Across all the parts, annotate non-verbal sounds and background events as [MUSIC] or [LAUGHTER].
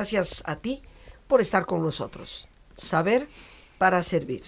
Gracias a ti por estar con nosotros. Saber para servir.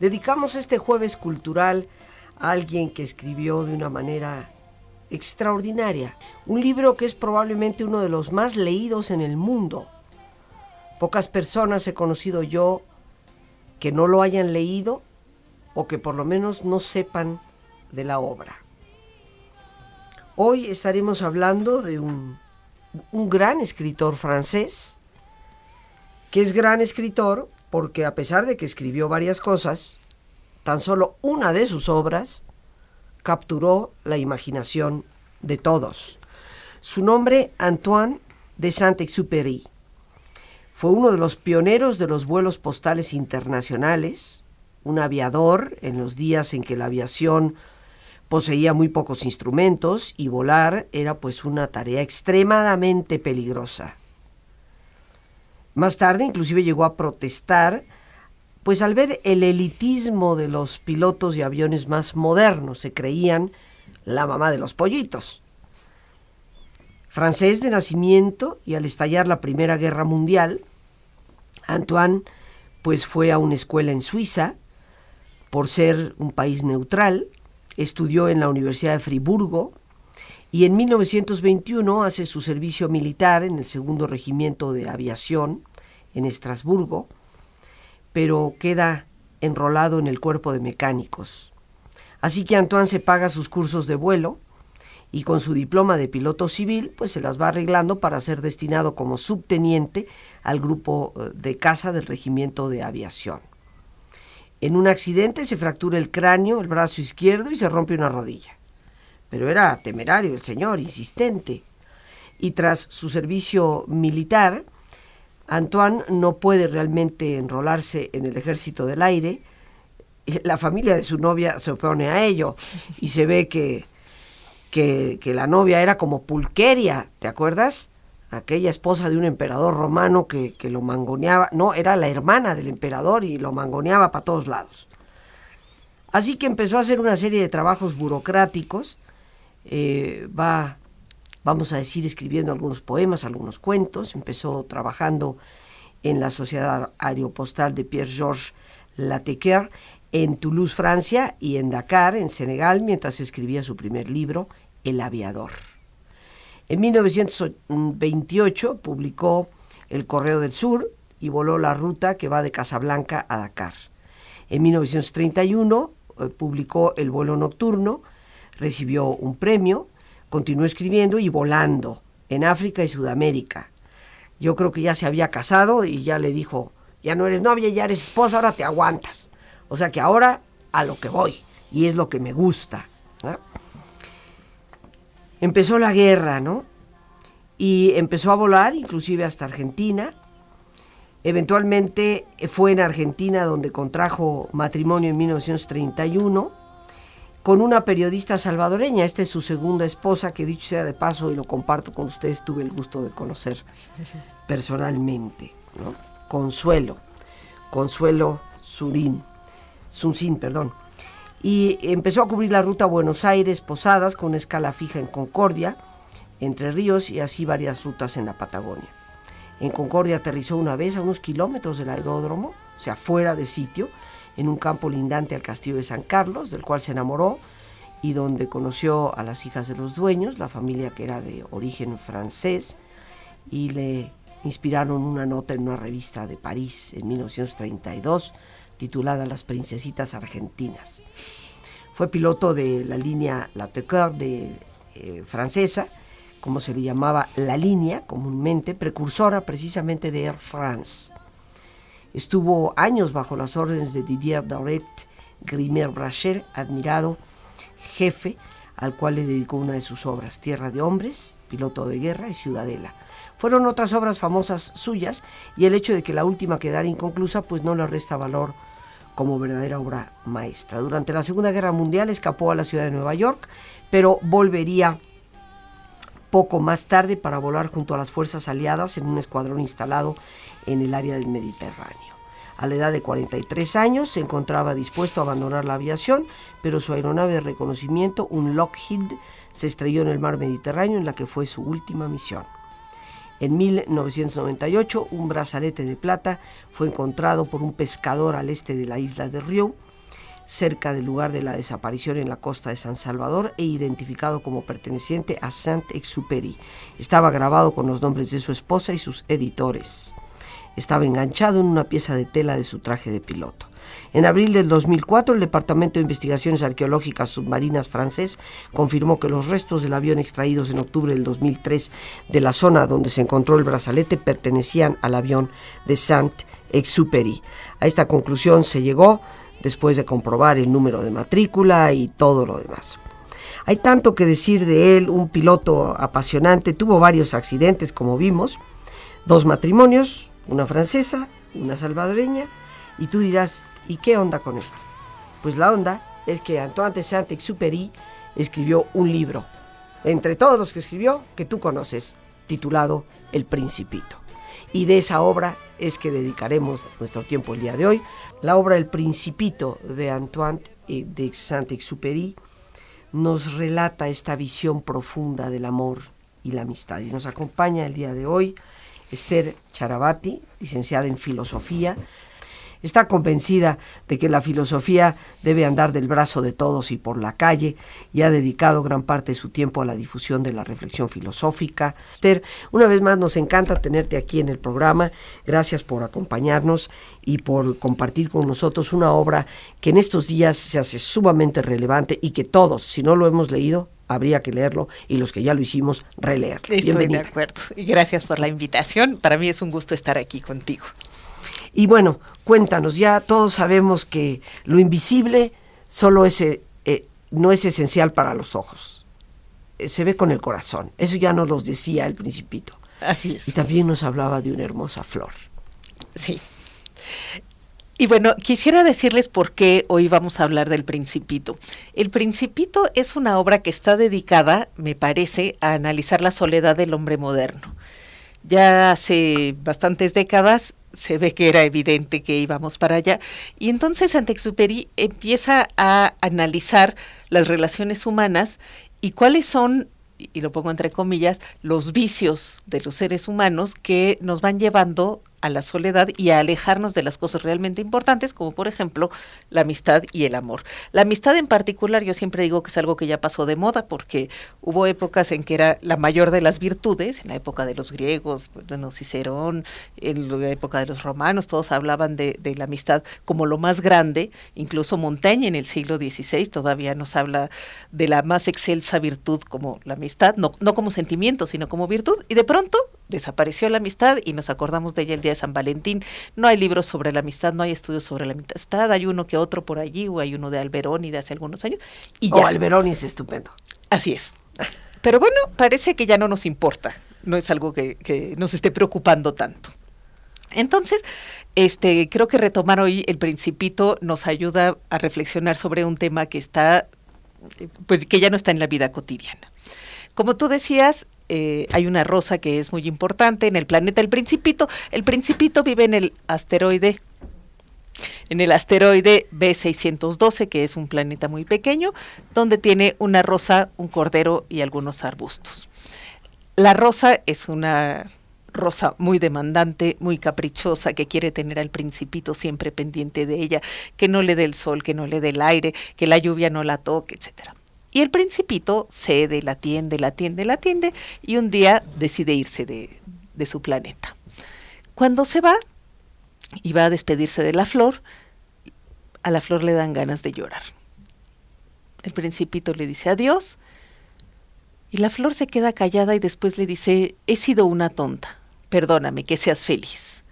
Dedicamos este jueves cultural a alguien que escribió de una manera extraordinaria, un libro que es probablemente uno de los más leídos en el mundo. Pocas personas he conocido yo que no lo hayan leído o que por lo menos no sepan de la obra. Hoy estaremos hablando de un, un gran escritor francés, que es gran escritor porque a pesar de que escribió varias cosas, tan solo una de sus obras capturó la imaginación de todos. Su nombre, Antoine de Saint-Exupéry. Fue uno de los pioneros de los vuelos postales internacionales, un aviador en los días en que la aviación poseía muy pocos instrumentos y volar era pues una tarea extremadamente peligrosa. Más tarde inclusive llegó a protestar pues al ver el elitismo de los pilotos de aviones más modernos, se creían la mamá de los pollitos. Francés de nacimiento y al estallar la Primera Guerra Mundial, Antoine pues fue a una escuela en Suiza por ser un país neutral, estudió en la Universidad de Friburgo y en 1921 hace su servicio militar en el segundo regimiento de aviación en Estrasburgo, pero queda enrolado en el cuerpo de mecánicos. Así que Antoine se paga sus cursos de vuelo y con su diploma de piloto civil, pues se las va arreglando para ser destinado como subteniente al grupo eh, de caza del regimiento de aviación. En un accidente se fractura el cráneo, el brazo izquierdo y se rompe una rodilla. Pero era temerario el señor, insistente. Y tras su servicio militar, Antoine no puede realmente enrolarse en el ejército del aire. La familia de su novia se opone a ello y se ve que, que, que la novia era como Pulqueria, ¿te acuerdas? Aquella esposa de un emperador romano que, que lo mangoneaba. No, era la hermana del emperador y lo mangoneaba para todos lados. Así que empezó a hacer una serie de trabajos burocráticos. Eh, va vamos a decir, escribiendo algunos poemas, algunos cuentos. Empezó trabajando en la Sociedad Aeropostal de Pierre-Georges Latecoeur en Toulouse, Francia, y en Dakar, en Senegal, mientras escribía su primer libro, El aviador. En 1928 publicó El Correo del Sur y voló la ruta que va de Casablanca a Dakar. En 1931 eh, publicó El vuelo nocturno, recibió un premio, continuó escribiendo y volando en África y Sudamérica. Yo creo que ya se había casado y ya le dijo, ya no eres novia, ya eres esposa, ahora te aguantas. O sea que ahora a lo que voy y es lo que me gusta. Empezó la guerra, ¿no? Y empezó a volar, inclusive hasta Argentina. Eventualmente fue en Argentina donde contrajo matrimonio en 1931 con una periodista salvadoreña. Esta es su segunda esposa, que dicho sea de paso, y lo comparto con ustedes, tuve el gusto de conocer personalmente. Consuelo, Consuelo Surín, Suncín, perdón. Y empezó a cubrir la ruta Buenos Aires, Posadas, con escala fija en Concordia, Entre Ríos y así varias rutas en la Patagonia. En Concordia aterrizó una vez a unos kilómetros del aeródromo, o sea, fuera de sitio, en un campo lindante al castillo de San Carlos, del cual se enamoró y donde conoció a las hijas de los dueños, la familia que era de origen francés, y le inspiraron una nota en una revista de París en 1932 titulada Las Princesitas Argentinas. Fue piloto de la línea La Tecoeur eh, francesa, como se le llamaba la línea comúnmente, precursora precisamente de Air France. Estuvo años bajo las órdenes de Didier Dauret Grimer Bracher, admirado jefe, al cual le dedicó una de sus obras, Tierra de Hombres, Piloto de Guerra y Ciudadela. Fueron otras obras famosas suyas y el hecho de que la última quedara inconclusa pues no le resta valor como verdadera obra maestra. Durante la Segunda Guerra Mundial escapó a la ciudad de Nueva York, pero volvería poco más tarde para volar junto a las fuerzas aliadas en un escuadrón instalado en el área del Mediterráneo. A la edad de 43 años se encontraba dispuesto a abandonar la aviación, pero su aeronave de reconocimiento, un Lockheed, se estrelló en el mar Mediterráneo en la que fue su última misión. En 1998, un brazalete de plata fue encontrado por un pescador al este de la isla de Rio, cerca del lugar de la desaparición en la costa de San Salvador e identificado como perteneciente a Saint-Exupéry. Estaba grabado con los nombres de su esposa y sus editores. Estaba enganchado en una pieza de tela de su traje de piloto. En abril del 2004, el Departamento de Investigaciones Arqueológicas Submarinas francés confirmó que los restos del avión extraídos en octubre del 2003 de la zona donde se encontró el brazalete pertenecían al avión de Saint-Exupéry. A esta conclusión se llegó después de comprobar el número de matrícula y todo lo demás. Hay tanto que decir de él, un piloto apasionante, tuvo varios accidentes como vimos, dos matrimonios, una francesa, una salvadoreña, y tú dirás, ¿y qué onda con esto? Pues la onda es que Antoine de Saint-Exupéry escribió un libro, entre todos los que escribió, que tú conoces, titulado El Principito. Y de esa obra es que dedicaremos nuestro tiempo el día de hoy. La obra El Principito de Antoine de Saint-Exupéry nos relata esta visión profunda del amor y la amistad. Y nos acompaña el día de hoy Esther Charabati, licenciada en Filosofía, Está convencida de que la filosofía debe andar del brazo de todos y por la calle y ha dedicado gran parte de su tiempo a la difusión de la reflexión filosófica. Esther, una vez más nos encanta tenerte aquí en el programa. Gracias por acompañarnos y por compartir con nosotros una obra que en estos días se hace sumamente relevante y que todos, si no lo hemos leído, habría que leerlo y los que ya lo hicimos, releerlo. Estoy de acuerdo. Y gracias por la invitación. Para mí es un gusto estar aquí contigo. Y bueno, cuéntanos, ya todos sabemos que lo invisible solo es, eh, no es esencial para los ojos. Eh, se ve con el corazón. Eso ya nos lo decía el principito. Así es. Y también nos hablaba de una hermosa flor. Sí. Y bueno, quisiera decirles por qué hoy vamos a hablar del Principito. El Principito es una obra que está dedicada, me parece, a analizar la soledad del hombre moderno. Ya hace bastantes décadas se ve que era evidente que íbamos para allá. Y entonces Santexuperi empieza a analizar las relaciones humanas y cuáles son, y lo pongo entre comillas, los vicios de los seres humanos que nos van llevando a la soledad y a alejarnos de las cosas realmente importantes, como por ejemplo la amistad y el amor. La amistad en particular, yo siempre digo que es algo que ya pasó de moda, porque hubo épocas en que era la mayor de las virtudes, en la época de los griegos, bueno, Cicerón, en la época de los romanos, todos hablaban de, la amistad como lo más grande, incluso Montaigne en el siglo XVI todavía nos habla de la más excelsa virtud como la amistad, no, no como sentimiento, sino como virtud, y de pronto desapareció la amistad y nos acordamos de ella el día San Valentín. No hay libros sobre la amistad, no hay estudios sobre la amistad, hay uno que otro por allí, o hay uno de Alberoni de hace algunos años. Y ya. Oh, Alberoni es estupendo. Así es. Pero bueno, parece que ya no nos importa, no es algo que, que nos esté preocupando tanto. Entonces, este, creo que retomar hoy el principito nos ayuda a reflexionar sobre un tema que está, pues que ya no está en la vida cotidiana. Como tú decías, eh, hay una rosa que es muy importante en el planeta El Principito. El Principito vive en el asteroide en el asteroide B612, que es un planeta muy pequeño, donde tiene una rosa, un cordero y algunos arbustos. La rosa es una rosa muy demandante, muy caprichosa, que quiere tener al principito siempre pendiente de ella, que no le dé el sol, que no le dé el aire, que la lluvia no la toque, etcétera. Y el principito cede, la atiende, la atiende, la atiende y un día decide irse de, de su planeta. Cuando se va y va a despedirse de la flor, a la flor le dan ganas de llorar. El principito le dice adiós y la flor se queda callada y después le dice, he sido una tonta, perdóname, que seas feliz.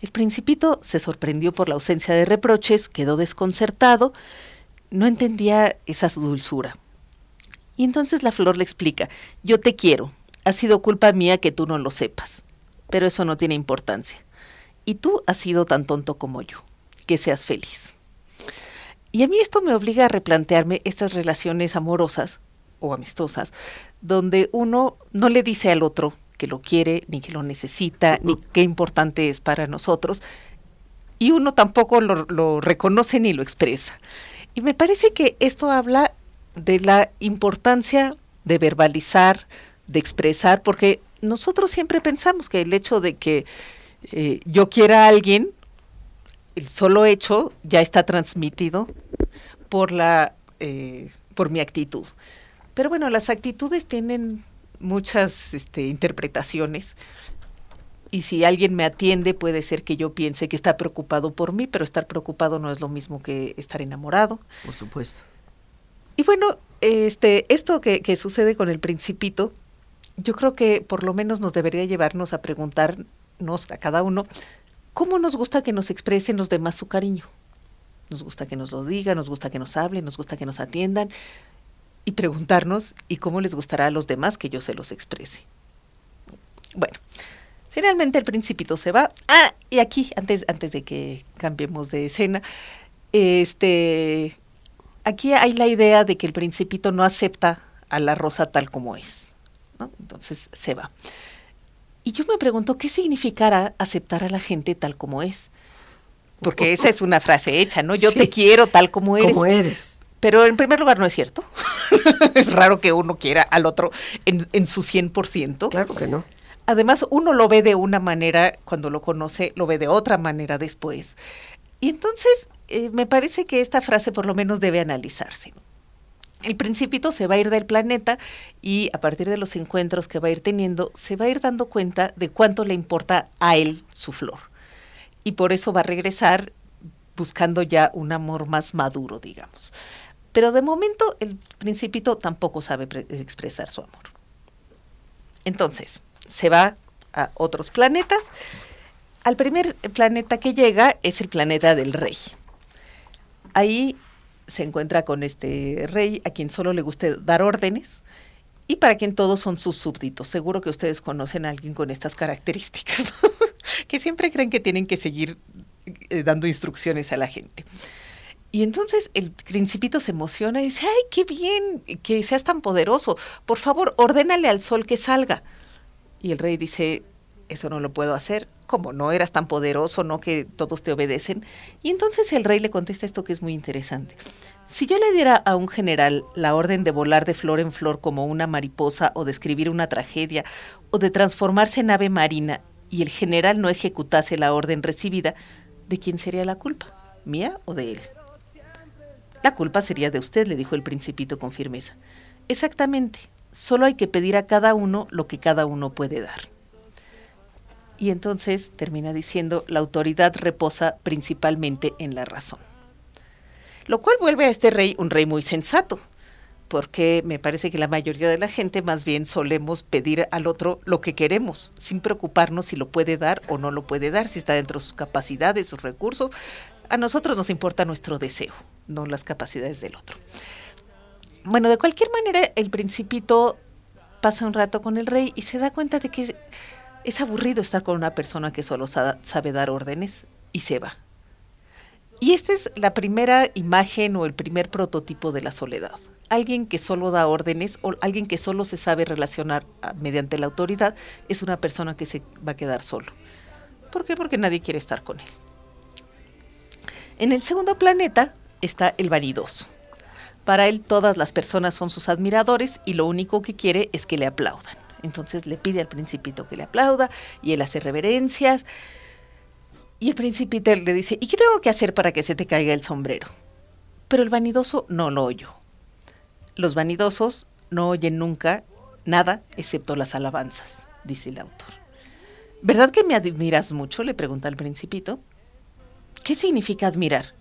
El principito se sorprendió por la ausencia de reproches, quedó desconcertado, no entendía esa dulzura. Y entonces la flor le explica, yo te quiero, ha sido culpa mía que tú no lo sepas, pero eso no tiene importancia. Y tú has sido tan tonto como yo, que seas feliz. Y a mí esto me obliga a replantearme estas relaciones amorosas o amistosas, donde uno no le dice al otro que lo quiere, ni que lo necesita, ni qué importante es para nosotros, y uno tampoco lo, lo reconoce ni lo expresa. Y me parece que esto habla de la importancia de verbalizar, de expresar, porque nosotros siempre pensamos que el hecho de que eh, yo quiera a alguien, el solo hecho ya está transmitido por la eh, por mi actitud. Pero bueno, las actitudes tienen muchas este, interpretaciones. Y si alguien me atiende, puede ser que yo piense que está preocupado por mí, pero estar preocupado no es lo mismo que estar enamorado. Por supuesto. Y bueno, este, esto que, sucede con el principito, yo creo que por lo menos nos debería llevarnos a preguntarnos a cada uno cómo nos gusta que nos expresen los demás su cariño. Nos gusta que nos lo digan, nos gusta que nos hablen, nos gusta que nos atiendan y preguntarnos y cómo les gustará a los demás que yo se los exprese. Bueno, finalmente el principito se va. Ah, y aquí, antes, antes de que cambiemos de escena, este, aquí hay la idea de que el principito no acepta a la rosa tal como es. Entonces se va. Y yo me pregunto, ¿qué significará aceptar a la gente tal como es? Porque esa es una frase hecha, ¿no? Yo te quiero tal como eres. Como eres. Pero en primer lugar no es cierto. [LAUGHS] es raro que uno quiera al otro en, en su 100%. Claro que no. Además, uno lo ve de una manera cuando lo conoce, lo ve de otra manera después. Y entonces, eh, me parece que esta frase por lo menos debe analizarse. El principito se va a ir del planeta y a partir de los encuentros que va a ir teniendo, se va a ir dando cuenta de cuánto le importa a él su flor. Y por eso va a regresar buscando ya un amor más maduro, digamos. Pero de momento el principito tampoco sabe expresar su amor. Entonces, se va a otros planetas. Al primer planeta que llega es el planeta del rey. Ahí se encuentra con este rey a quien solo le guste dar órdenes y para quien todos son sus súbditos. Seguro que ustedes conocen a alguien con estas características, [LAUGHS] que siempre creen que tienen que seguir eh, dando instrucciones a la gente. Y entonces el principito se emociona y dice, ay, qué bien que seas tan poderoso. Por favor, ordénale al sol que salga. Y el rey dice, eso no lo puedo hacer. Como no eras tan poderoso, no que todos te obedecen. Y entonces el rey le contesta esto que es muy interesante. Si yo le diera a un general la orden de volar de flor en flor como una mariposa o de escribir una tragedia o de transformarse en ave marina y el general no ejecutase la orden recibida, ¿de quién sería la culpa? ¿Mía o de él? La culpa sería de usted, le dijo el principito con firmeza. Exactamente, solo hay que pedir a cada uno lo que cada uno puede dar. Y entonces termina diciendo, la autoridad reposa principalmente en la razón. Lo cual vuelve a este rey un rey muy sensato, porque me parece que la mayoría de la gente más bien solemos pedir al otro lo que queremos, sin preocuparnos si lo puede dar o no lo puede dar, si está dentro de sus capacidades, sus recursos. A nosotros nos importa nuestro deseo, no las capacidades del otro. Bueno, de cualquier manera, el principito pasa un rato con el rey y se da cuenta de que es aburrido estar con una persona que solo sabe dar órdenes y se va. Y esta es la primera imagen o el primer prototipo de la soledad. Alguien que solo da órdenes o alguien que solo se sabe relacionar ah, mediante la autoridad es una persona que se va a quedar solo. ¿Por qué? Porque nadie quiere estar con él. En el segundo planeta está el vanidoso. Para él todas las personas son sus admiradores y lo único que quiere es que le aplaudan. Entonces le pide al principito que le aplauda y él hace reverencias. Y el principito le dice, ¿y qué tengo que hacer para que se te caiga el sombrero? Pero el vanidoso no lo oyó. Los vanidosos no oyen nunca nada excepto las alabanzas, dice el autor. ¿Verdad que me admiras mucho? le pregunta el principito. ¿Qué significa admirar?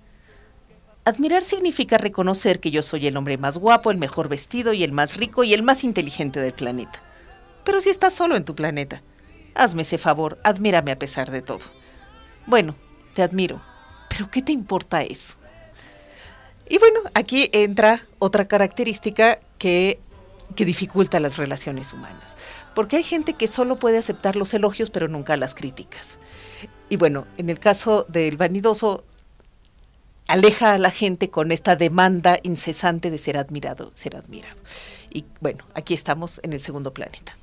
Admirar significa reconocer que yo soy el hombre más guapo, el mejor vestido y el más rico y el más inteligente del planeta. Pero si estás solo en tu planeta, hazme ese favor, admírame a pesar de todo. Bueno, te admiro, pero ¿qué te importa eso? Y bueno, aquí entra otra característica que, que dificulta las relaciones humanas, porque hay gente que solo puede aceptar los elogios pero nunca las críticas. Y bueno, en el caso del vanidoso, aleja a la gente con esta demanda incesante de ser admirado, ser admirado. Y bueno, aquí estamos en el segundo planeta.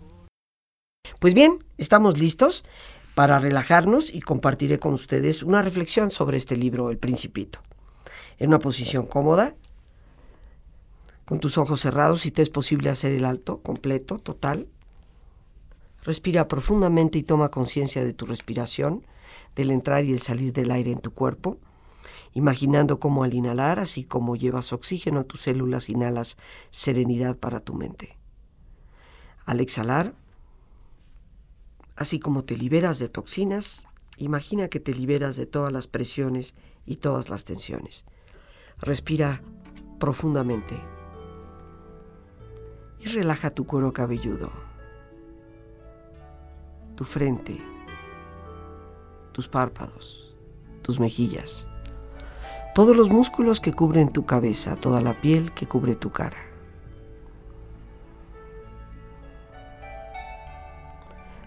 Pues bien, estamos listos para relajarnos y compartiré con ustedes una reflexión sobre este libro, El Principito. En una posición cómoda, con tus ojos cerrados, si te es posible hacer el alto, completo, total. Respira profundamente y toma conciencia de tu respiración, del entrar y el salir del aire en tu cuerpo imaginando cómo al inhalar, así como llevas oxígeno a tus células, inhalas serenidad para tu mente. Al exhalar, así como te liberas de toxinas, imagina que te liberas de todas las presiones y todas las tensiones. Respira profundamente. Y relaja tu cuero cabelludo, tu frente, tus párpados, tus mejillas. Todos los músculos que cubren tu cabeza, toda la piel que cubre tu cara.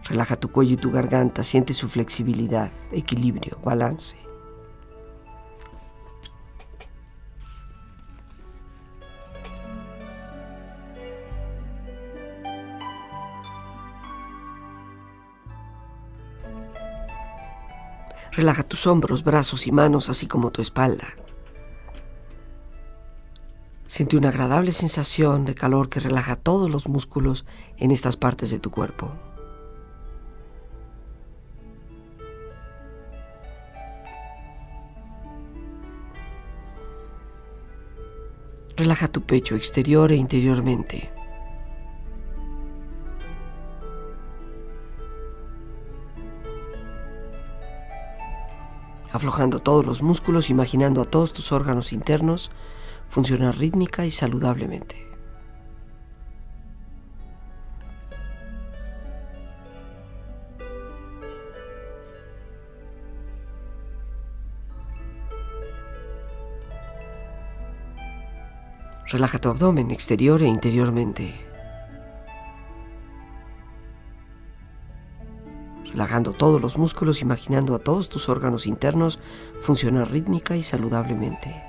Relaja tu cuello y tu garganta, siente su flexibilidad, equilibrio, balance. Relaja tus hombros, brazos y manos, así como tu espalda. Siente una agradable sensación de calor que relaja todos los músculos en estas partes de tu cuerpo. Relaja tu pecho exterior e interiormente. aflojando todos los músculos, imaginando a todos tus órganos internos funcionar rítmica y saludablemente. Relaja tu abdomen exterior e interiormente. relajando todos los músculos, imaginando a todos tus órganos internos funcionar rítmica y saludablemente.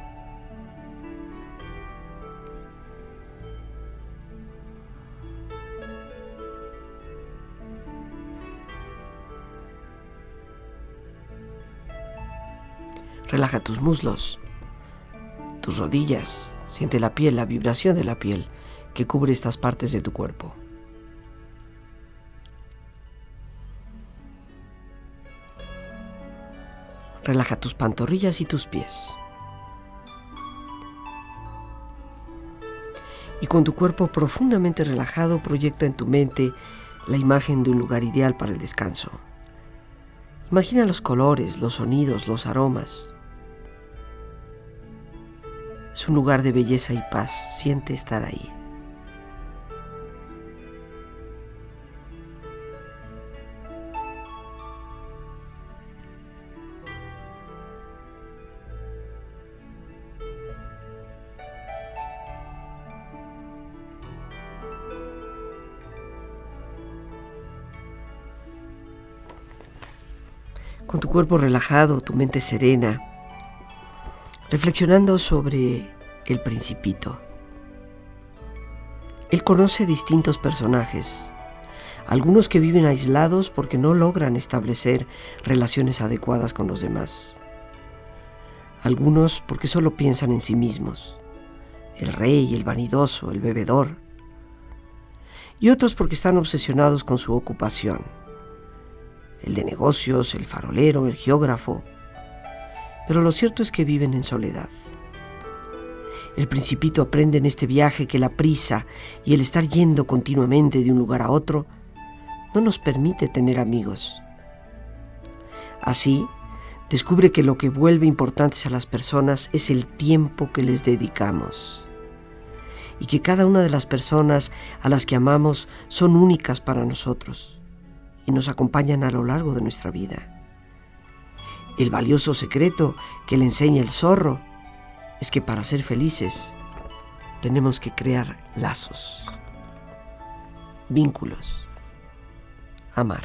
Relaja tus muslos, tus rodillas, siente la piel, la vibración de la piel que cubre estas partes de tu cuerpo. Relaja tus pantorrillas y tus pies. Y con tu cuerpo profundamente relajado proyecta en tu mente la imagen de un lugar ideal para el descanso. Imagina los colores, los sonidos, los aromas. Es un lugar de belleza y paz. Siente estar ahí. con tu cuerpo relajado, tu mente serena, reflexionando sobre el principito. Él conoce distintos personajes, algunos que viven aislados porque no logran establecer relaciones adecuadas con los demás, algunos porque solo piensan en sí mismos, el rey, el vanidoso, el bebedor, y otros porque están obsesionados con su ocupación el de negocios, el farolero, el geógrafo. Pero lo cierto es que viven en soledad. El principito aprende en este viaje que la prisa y el estar yendo continuamente de un lugar a otro no nos permite tener amigos. Así, Descubre que lo que vuelve importantes a las personas es el tiempo que les dedicamos y que cada una de las personas a las que amamos son únicas para nosotros y nos acompañan a lo largo de nuestra vida. El valioso secreto que le enseña el zorro es que para ser felices tenemos que crear lazos, vínculos, amar.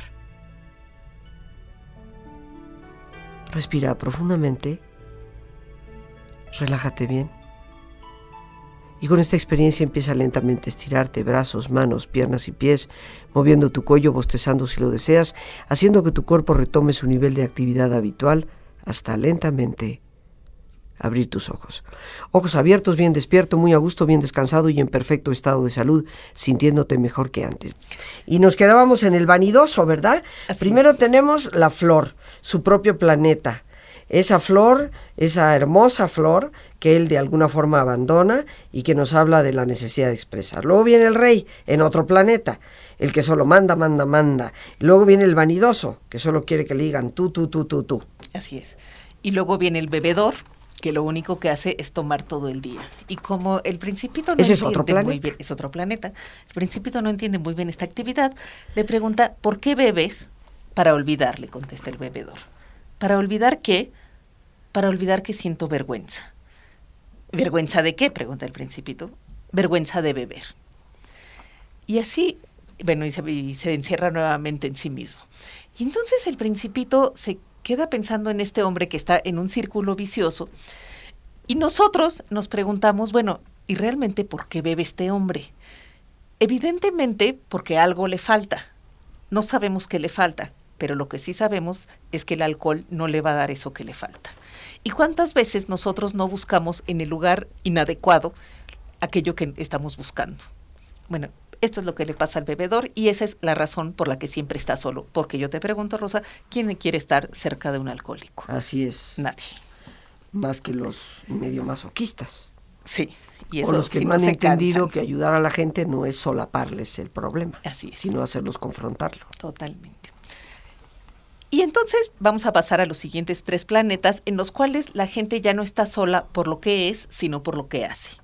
Respira profundamente, relájate bien y con esta experiencia empieza lentamente a estirarte brazos, manos, piernas y pies, moviendo tu cuello, bostezando si lo deseas, haciendo que tu cuerpo retome su nivel de actividad habitual hasta lentamente abrir tus ojos. Ojos abiertos, bien despierto, muy a gusto, bien descansado y en perfecto estado de salud, sintiéndote mejor que antes. Y nos quedábamos en el vanidoso, ¿verdad? Primero tenemos la flor, su propio planeta esa flor, esa hermosa flor que él de alguna forma abandona y que nos habla de la necesidad de expresar. Luego viene el rey en otro planeta, el que solo manda, manda, manda. Luego viene el vanidoso, que solo quiere que le digan tú, tú, tú, tú, tú. Así es. Y luego viene el bebedor, que lo único que hace es tomar todo el día. Y como el principito no ¿Ese entiende es otro planeta? muy bien, es otro planeta, el principito no entiende muy bien esta actividad, le pregunta, ¿por qué bebes? Para olvidar, le contesta el bebedor. ¿Para olvidar qué? Para olvidar que siento vergüenza. ¿Vergüenza de qué? pregunta el principito. Vergüenza de beber. Y así, bueno, y se, se encierra nuevamente en sí mismo. Y entonces el principito se queda pensando en este hombre que está en un círculo vicioso. Y nosotros nos preguntamos, bueno, ¿y realmente por qué bebe este hombre? Evidentemente porque algo le falta. No sabemos qué le falta, pero lo que sí sabemos es que el alcohol no le va a dar eso que le falta. ¿Y cuántas veces nosotros no buscamos en el lugar inadecuado aquello que estamos buscando? Bueno, esto es lo que le pasa al bebedor y esa es la razón por la que siempre está solo. Porque yo te pregunto, Rosa, ¿quién quiere estar cerca de un alcohólico? Así es. Nadie. Más que los medio masoquistas. Sí. Y o eso los que no han entendido cansan. que ayudar a la gente no es solaparles el problema, Así es. sino hacerlos confrontarlo. Totalmente. Y entonces vamos a pasar a los siguientes tres planetas en los cuales la gente ya no está sola por lo que es, sino por lo que hace.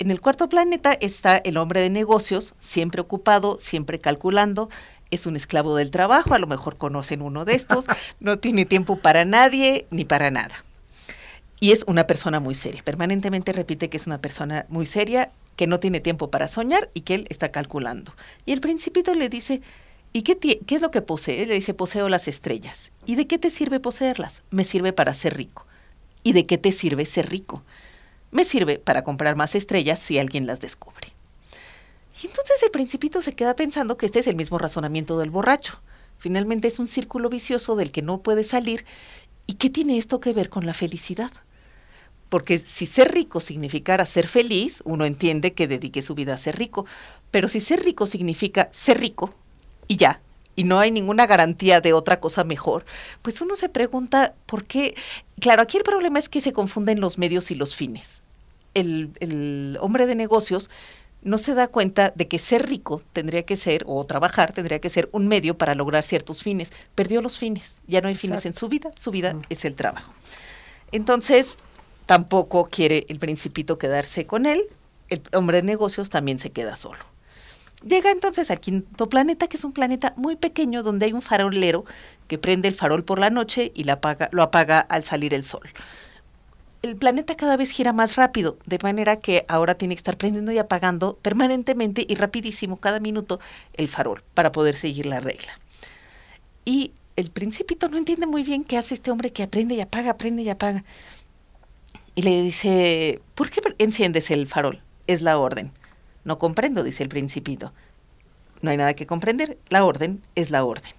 En el cuarto planeta está el hombre de negocios, siempre ocupado, siempre calculando, es un esclavo del trabajo, a lo mejor conocen uno de estos, [LAUGHS] no tiene tiempo para nadie ni para nada. Y es una persona muy seria, permanentemente repite que es una persona muy seria, que no tiene tiempo para soñar y que él está calculando. Y el principito le dice, ¿y qué, es lo que posee? Le dice, poseo las estrellas. ¿Y de qué te sirve poseerlas? Me sirve para ser rico. ¿Y de qué te sirve ser rico? Me sirve para comprar más estrellas si alguien las descubre. Y entonces el principito se queda pensando que este es el mismo razonamiento del borracho. Finalmente es un círculo vicioso del que no puede salir. ¿Y qué tiene esto que ver con la felicidad? Porque si ser rico significara ser feliz, uno entiende que dedique su vida a ser rico. Pero si ser rico significa ser rico y ya, y no hay ninguna garantía de otra cosa mejor, pues uno se pregunta por qué. Claro, aquí el problema es que se confunden los medios y los fines. El, el hombre de negocios no se da cuenta de que ser rico tendría que ser, o trabajar tendría que ser un medio para lograr ciertos fines. Perdió los fines, ya no hay fines en su vida, su vida es el trabajo. Entonces, tampoco quiere el principito quedarse con él, el hombre de negocios también se queda solo. Llega entonces al quinto planeta, que es un planeta muy pequeño donde hay un farolero que prende el farol por la noche y lo apaga al salir el sol. El planeta cada vez gira más rápido, de manera que ahora tiene que estar prendiendo y apagando permanentemente y rapidísimo cada minuto el farol para poder seguir la regla. Y el principito no entiende muy bien qué hace este hombre que aprende y apaga, aprende y apaga. Y le dice, ¿por qué enciendes el farol? Es la orden. No comprendo, dice el principito. No hay nada que comprender, la orden es la orden.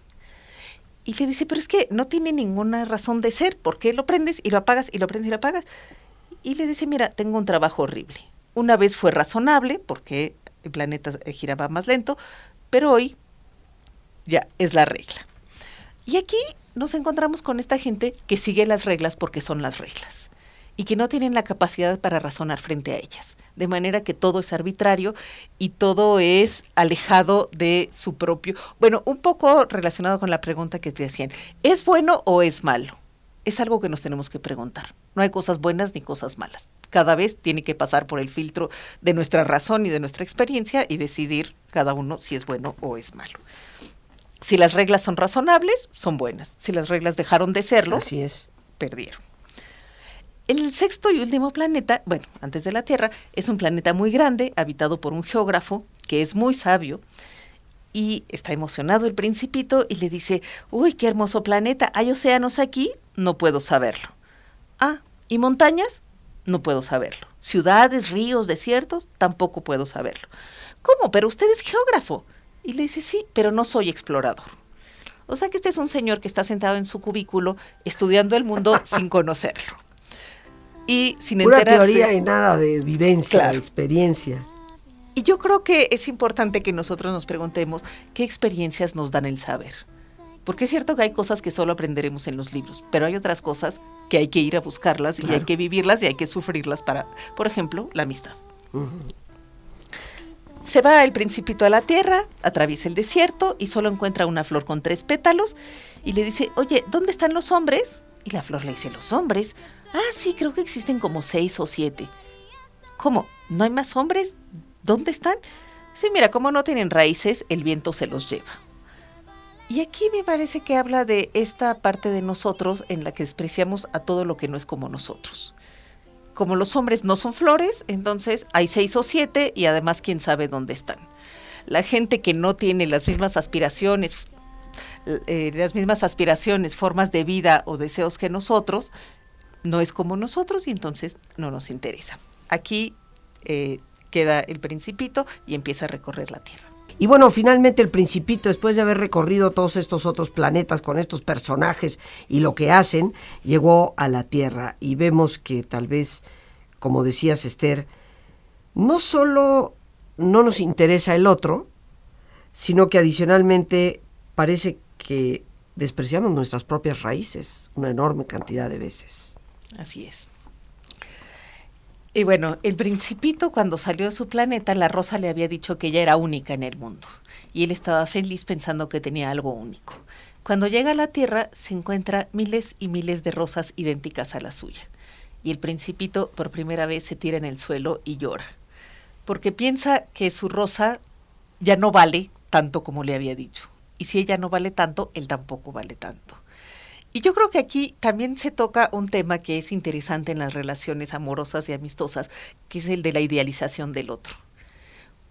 Y le dice, pero es que no tiene ninguna razón de ser, ¿por qué lo prendes y lo apagas y lo prendes y lo apagas? Y le dice, mira, tengo un trabajo horrible. Una vez fue razonable porque el planeta eh, giraba más lento, pero hoy ya es la regla. Y aquí nos encontramos con esta gente que sigue las reglas porque son las reglas y que no tienen la capacidad para razonar frente a ellas. De manera que todo es arbitrario y todo es alejado de su propio... Bueno, un poco relacionado con la pregunta que te hacían, ¿es bueno o es malo? es algo que nos tenemos que preguntar. No hay cosas buenas ni cosas malas. Cada vez tiene que pasar por el filtro de nuestra razón y de nuestra experiencia y decidir cada uno si es bueno o es malo. Si las reglas son razonables, son buenas. Si las reglas dejaron de serlo, Así es. perdieron. El sexto y último planeta, bueno, antes de la Tierra, es un planeta muy grande, habitado por un geógrafo que es muy sabio. Y está emocionado el principito y le dice, uy, qué hermoso planeta, ¿hay océanos aquí? No puedo saberlo. Ah, ¿y montañas? No puedo saberlo. ¿Ciudades, ríos, desiertos? Tampoco puedo saberlo. ¿Cómo? Pero usted es geógrafo. Y le dice, sí, pero no soy explorador. O sea que este es un señor que está sentado en su cubículo estudiando el mundo [LAUGHS] sin conocerlo. Y sin Pura enterarse. teoría y nada de vivencia, Claro. de experiencia. Y yo creo que es importante que nosotros nos preguntemos qué experiencias nos dan el saber. Porque es cierto que hay cosas que solo aprenderemos en los libros, pero hay otras cosas que hay que ir a buscarlas y hay que vivirlas y hay que sufrirlas para, por ejemplo, la amistad. Se va el principito a la tierra, atraviesa el desierto y solo encuentra una flor con tres pétalos y le dice, oye, ¿dónde están los hombres? Y la flor le dice, ¿los hombres? Ah, sí, creo que existen como seis o siete. ¿Cómo? ¿No hay más hombres? ¿Dónde están? Sí, mira, como no tienen raíces, el viento se los lleva. Y aquí me parece que habla de esta parte de nosotros en la que despreciamos a todo lo que no es como nosotros. Como los hombres no son flores, entonces hay seis o siete y además quién sabe dónde están. La gente que no tiene las mismas aspiraciones, eh, las mismas aspiraciones, formas de vida o deseos que nosotros, no es como nosotros y entonces no nos interesa. Aquí eh, queda el principito y empieza a recorrer la Tierra. Y bueno, finalmente el principito, después de haber recorrido todos estos otros planetas con estos personajes y lo que hacen, llegó a la Tierra y vemos que tal vez, como decías Esther, no solo no nos interesa el otro, sino que adicionalmente parece que despreciamos nuestras propias raíces una enorme cantidad de veces. Así es. Y bueno, el principito cuando salió de su planeta, la rosa le había dicho que ella era única en el mundo. Y él estaba feliz pensando que tenía algo único. Cuando llega a la Tierra, se encuentra miles y miles de rosas idénticas a la suya. Y el principito por primera vez se tira en el suelo y llora. Porque piensa que su rosa ya no vale tanto como le había dicho. Y si ella no vale tanto, él tampoco vale tanto. Y yo creo que aquí también se toca un tema que es interesante en las relaciones amorosas y amistosas, que es el de la idealización del otro.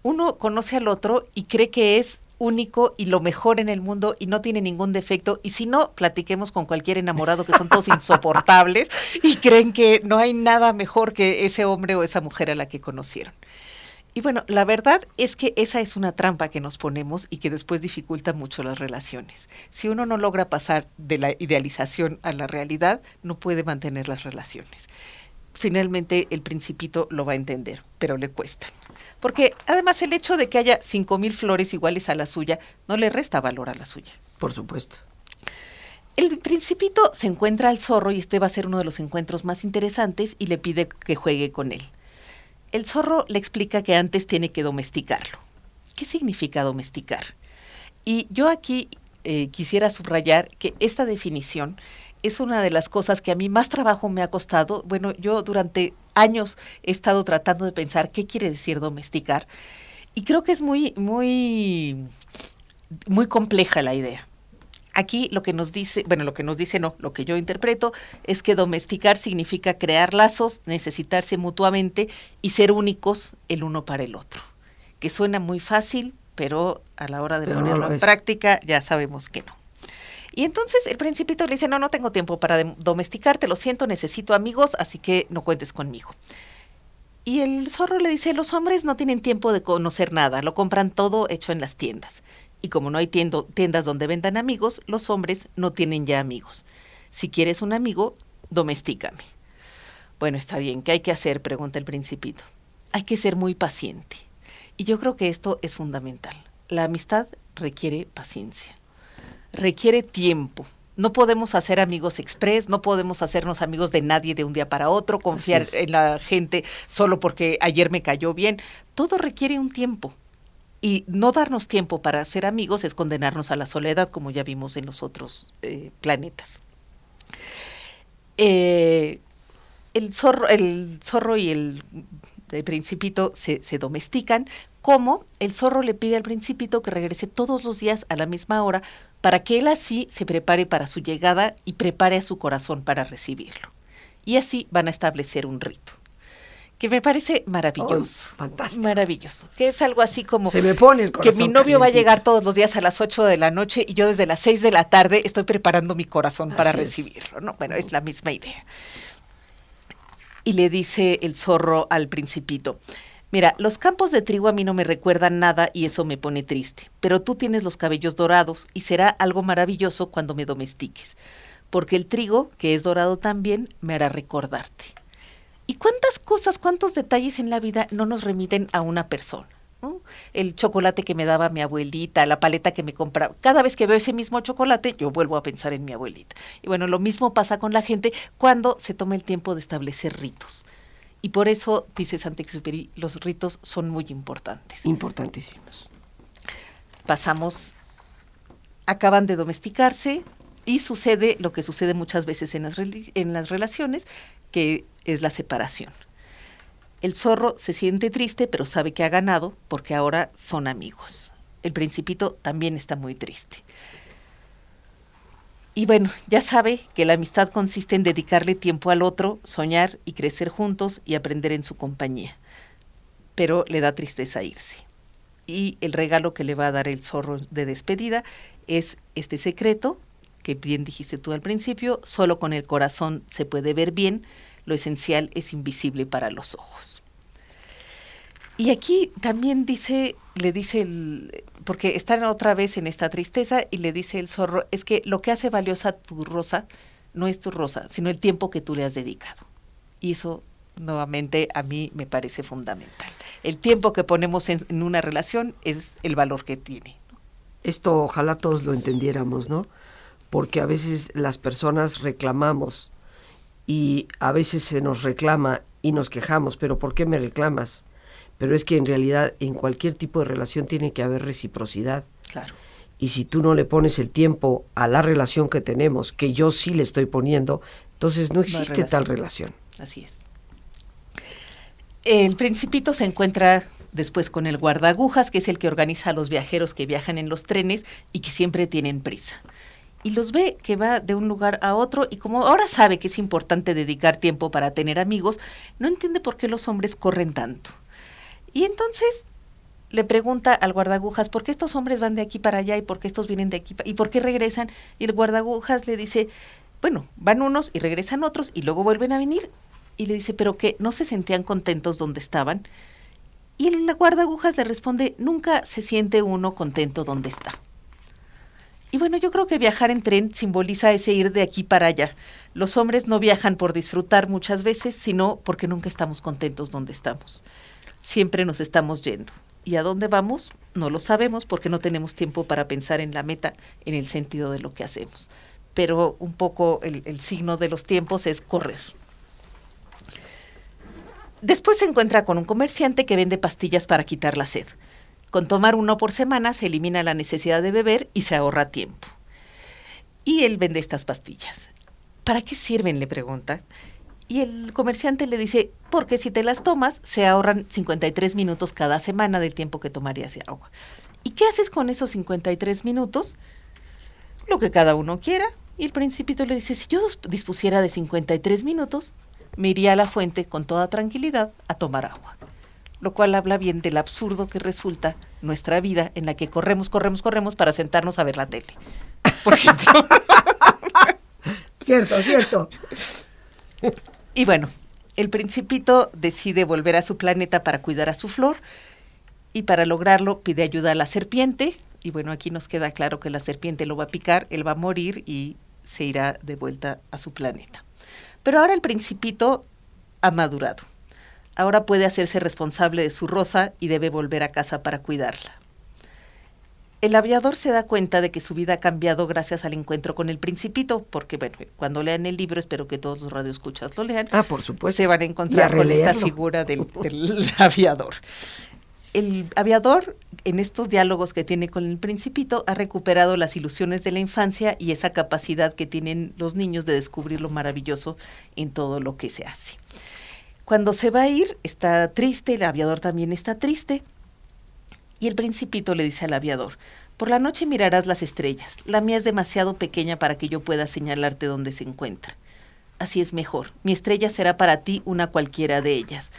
Uno conoce al otro y cree que es único y lo mejor en el mundo y no tiene ningún defecto. Y si no, platiquemos con cualquier enamorado que son todos [LAUGHS] insoportables y creen que no hay nada mejor que ese hombre o esa mujer a la que conocieron. Y bueno, la verdad es que esa es una trampa que nos ponemos y que después dificulta mucho las relaciones. Si uno no logra pasar de la idealización a la realidad, no puede mantener las relaciones. Finalmente el principito lo va a entender, pero le cuesta. Porque además el hecho de que haya 5.000 flores iguales a la suya no le resta valor a la suya. Por supuesto. El principito se encuentra al zorro y este va a ser uno de los encuentros más interesantes y le pide que juegue con él. El zorro le explica que antes tiene que domesticarlo. ¿Qué significa domesticar? Y yo aquí eh, quisiera subrayar que esta definición es una de las cosas que a mí más trabajo me ha costado. Bueno, yo durante años he estado tratando de pensar qué quiere decir domesticar y creo que es muy, muy, muy compleja la idea. Aquí lo que nos dice, bueno, lo que nos dice no, lo que yo interpreto es que domesticar significa crear lazos, necesitarse mutuamente y ser únicos el uno para el otro. Que suena muy fácil, pero a la hora de Pero ponerlo lo en práctica ya sabemos que no. Y entonces el principito le dice, no, no tengo tiempo para domesticarte, lo siento, necesito amigos, así que no cuentes conmigo. Y el zorro le dice, los hombres no tienen tiempo de conocer nada, lo compran todo hecho en las tiendas. Y como no hay tiendo- tiendas donde vendan amigos, los hombres no tienen ya amigos. Si quieres un amigo, domestícame. Bueno, está bien, ¿qué hay que hacer? pregunta el principito. Hay que ser muy paciente. Y yo creo que esto es fundamental. La amistad requiere paciencia, requiere tiempo. No podemos hacer amigos express, no podemos hacernos amigos de nadie de un día para otro, confiar en la gente solo porque ayer me cayó bien. Todo requiere un tiempo. Y no darnos tiempo para ser amigos es condenarnos a la soledad, como ya vimos en los otros eh, planetas. eh, el, zorro, el zorro y el, principito se, se domestican, como el zorro le pide al principito que regrese todos los días a la misma hora para que él así se prepare para su llegada y prepare a su corazón para recibirlo. Y así van a establecer un rito que me parece maravilloso. fantástico. Maravilloso. Que es algo así como Se me pone el que corazón. mi novio va a llegar todos los días a las 8 de la noche y yo desde las 6 de la tarde estoy preparando mi corazón para Así recibirlo, ¿no? Bueno, es la misma idea. Y le dice el zorro al principito, mira, los campos de trigo a mí no me recuerdan nada y eso me pone triste, pero tú tienes los cabellos dorados y será algo maravilloso cuando me domestiques, porque el trigo, que es dorado también, me hará recordarte. ¿Y cuántas cosas, cuántos detalles en la vida no nos remiten a una persona? ¿no? El chocolate que me daba mi abuelita, la paleta que me compraba. Cada vez que veo ese mismo chocolate, yo vuelvo a pensar en mi abuelita. Y bueno, lo mismo pasa con la gente cuando se toma el tiempo de establecer ritos. Y por eso, dice Saint-Exupéry, los ritos son muy importantes Importantísimos. pasamos, acaban de domesticarse y sucede lo que sucede muchas veces en las, en las relaciones, que es la separación. El zorro se siente triste, pero sabe que ha ganado porque ahora son amigos. El principito también está muy triste. Y bueno, ya sabe que la amistad consiste en dedicarle tiempo al otro, soñar y crecer juntos y aprender en su compañía. Pero le da tristeza irse y el regalo que le va a dar el zorro de despedida es este secreto, que bien dijiste tú al principio, solo con el corazón se puede ver bien, lo esencial es invisible para los ojos. Y aquí también dice, le dice el, porque están otra vez en esta tristeza y le dice el zorro, es que lo que hace valiosa tu rosa no es tu rosa, sino el tiempo que tú le has dedicado. Y eso nuevamente a mí me parece fundamental. El tiempo que ponemos en, en una relación es el valor que tiene. Esto ojalá todos lo entendiéramos, ¿no? Porque a veces las personas reclamamos y a veces se nos reclama y nos quejamos, pero ¿por qué me reclamas? Pero es que en realidad en cualquier tipo de relación tiene que haber reciprocidad. Claro. Y si tú no le pones el tiempo a la relación que tenemos, que yo sí le estoy poniendo, entonces no existe tal relación. Así es. El principito se encuentra después con el guardagujas, que es el que organiza a los viajeros que viajan en los trenes y que siempre tienen prisa. Y los ve que va de un lugar a otro y como ahora sabe que es importante dedicar tiempo para tener amigos, no entiende por qué los hombres corren tanto. Y entonces le pregunta al guardagujas, ¿por qué estos hombres van de aquí para allá y por qué estos vienen de aquí y por qué regresan? Y el guardagujas le dice, bueno, van unos y regresan otros y luego vuelven a venir. Y le dice, pero que no se sentían contentos donde estaban. Y el guardagujas le responde, nunca se siente uno contento donde está. Y bueno, yo creo que viajar en tren simboliza ese ir de aquí para allá. Los hombres no viajan por disfrutar muchas veces, sino porque nunca estamos contentos donde estamos. Siempre nos estamos yendo. ¿Y a dónde vamos? No lo sabemos porque no tenemos tiempo para pensar en la meta, en el sentido de lo que hacemos. Pero un poco el, el signo de los tiempos es correr. Después se encuentra con un comerciante que vende pastillas para quitar la sed. Con tomar uno por semana se elimina la necesidad de beber y se ahorra tiempo. Y él vende estas pastillas. ¿Para qué sirven? le pregunta. Y el comerciante le dice, porque si te las tomas, se ahorran 53 minutos cada semana del tiempo que tomarías de agua. ¿Y qué haces con esos 53 minutos? Lo que cada uno quiera. Y el principito le dice, si yo dispusiera de 53 minutos, me iría a la fuente con toda tranquilidad a tomar agua. Lo cual habla bien del absurdo que resulta nuestra vida en la que corremos, corremos, corremos para sentarnos a ver la tele. Por ejemplo. [LAUGHS] Cierto, cierto. Y bueno, el principito decide volver a su planeta para cuidar a su flor y para lograrlo pide ayuda a la serpiente y bueno, aquí nos queda claro que la serpiente lo va a picar, él va a morir y se irá de vuelta a su planeta. Pero ahora el principito ha madurado. Ahora puede hacerse responsable de su rosa y debe volver a casa para cuidarla. El aviador se da cuenta de que su vida ha cambiado gracias al encuentro con el principito, porque bueno, cuando lean el libro, espero que todos los radioescuchas lo lean, Ah, por supuesto. se van a encontrar con esta figura del, del [LAUGHS] aviador. el aviador, en estos diálogos que tiene con el principito, ha recuperado las ilusiones de la infancia y esa capacidad que tienen los niños de descubrir lo maravilloso en todo lo que se hace. Cuando se va a ir, está triste, el aviador también está triste, y el principito le dice al aviador, por la noche mirarás las estrellas, la mía es demasiado pequeña para que yo pueda señalarte dónde se encuentra. Así es mejor, mi estrella será para ti una cualquiera de ellas.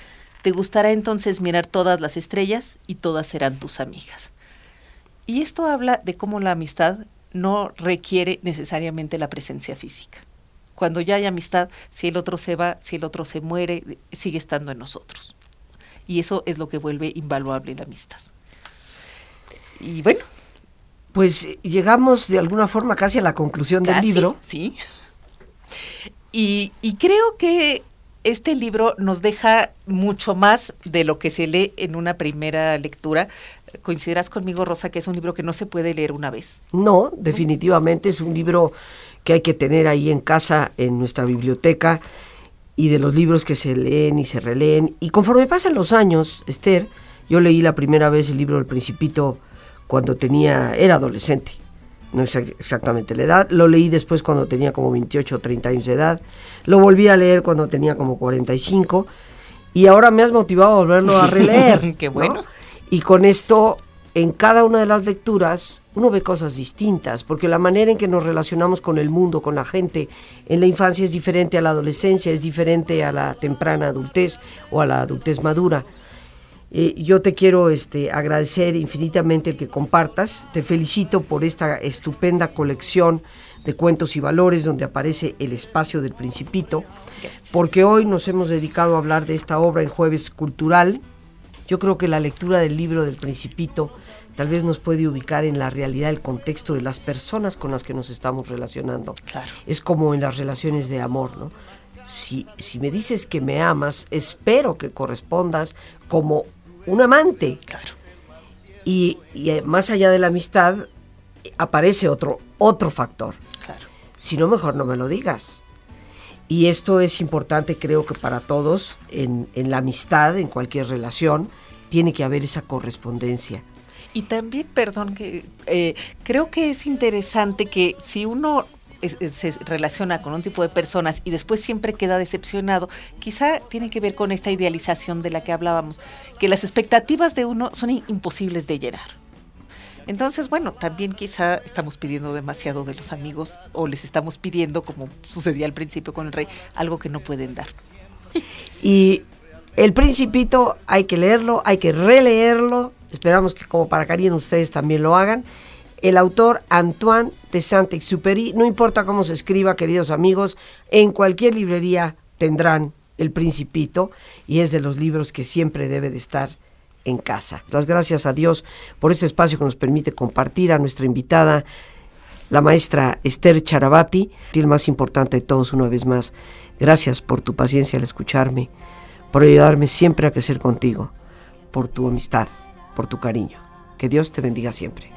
Te gustará entonces mirar todas las estrellas y todas serán tus amigas. Y esto habla de cómo la amistad no requiere necesariamente la presencia física. Cuando ya hay amistad, si el otro se va, si el otro se muere, sigue estando en nosotros. Y eso es lo que vuelve invaluable la amistad. Y bueno. Pues llegamos de alguna forma casi a la conclusión del libro. Sí. Y, y creo que este libro nos deja mucho más de lo que se lee en una primera lectura. ¿Coincidirás conmigo, Rosa, que es un libro que no se puede leer una vez? No, definitivamente es un libro que hay que tener ahí en casa, en nuestra biblioteca, y de los libros que se leen y se releen. Y conforme pasan los años, Esther, yo leí la primera vez el libro del Principito cuando tenía, era adolescente no sé exactamente la edad. Lo leí después cuando tenía como 28 o 30 años de edad. Lo volví a leer cuando tenía como 45. Y ahora me has motivado a volverlo a [LAUGHS] releer. Qué bueno. Y con esto, en cada una de las lecturas, uno ve cosas distintas, porque la manera en que nos relacionamos con el mundo, con la gente, en la infancia es diferente a la adolescencia, es diferente a la temprana adultez o a la adultez madura. Eh, yo te quiero este, agradecer infinitamente el que compartas. Te felicito por esta estupenda colección de cuentos y valores donde aparece el espacio del principito, porque hoy nos hemos dedicado a hablar de esta obra en jueves cultural. Yo creo que la lectura del libro del principito tal vez nos puede ubicar en la realidad, el contexto de las personas con las que nos estamos relacionando. Es como en las relaciones de amor, ¿no? Si, si me dices que me amas, espero que correspondas como un amante. Claro. Y, eh, más allá de la amistad aparece otro, otro factor. Claro. Si no, mejor no me lo digas. Y esto es importante, creo que para todos, en, la amistad, en cualquier relación, tiene que haber esa correspondencia. Y también, perdón, que eh, creo que es interesante que si uno se relaciona con un tipo de personas y después siempre queda decepcionado, quizá tiene que ver con esta idealización de la que hablábamos, que las expectativas de uno son imposibles de llenar. Entonces, bueno, también quizá estamos pidiendo demasiado de los amigos o les estamos pidiendo, como sucedía al principio con el rey, algo que no pueden dar. Y el principito hay que leerlo, hay que releerlo. Esperamos que como para Karina ustedes también lo hagan el autor Antoine de Saint-Exupéry. No importa cómo se escriba, queridos amigos, en cualquier librería tendrán El Principito y es de los libros que siempre debe de estar en casa. Las gracias a Dios por este espacio que nos permite compartir a nuestra invitada, la maestra Esther Charabati, el más importante de todos una vez más. Gracias por tu paciencia al escucharme, por ayudarme siempre a crecer contigo, por tu amistad, por tu cariño. Que Dios te bendiga siempre.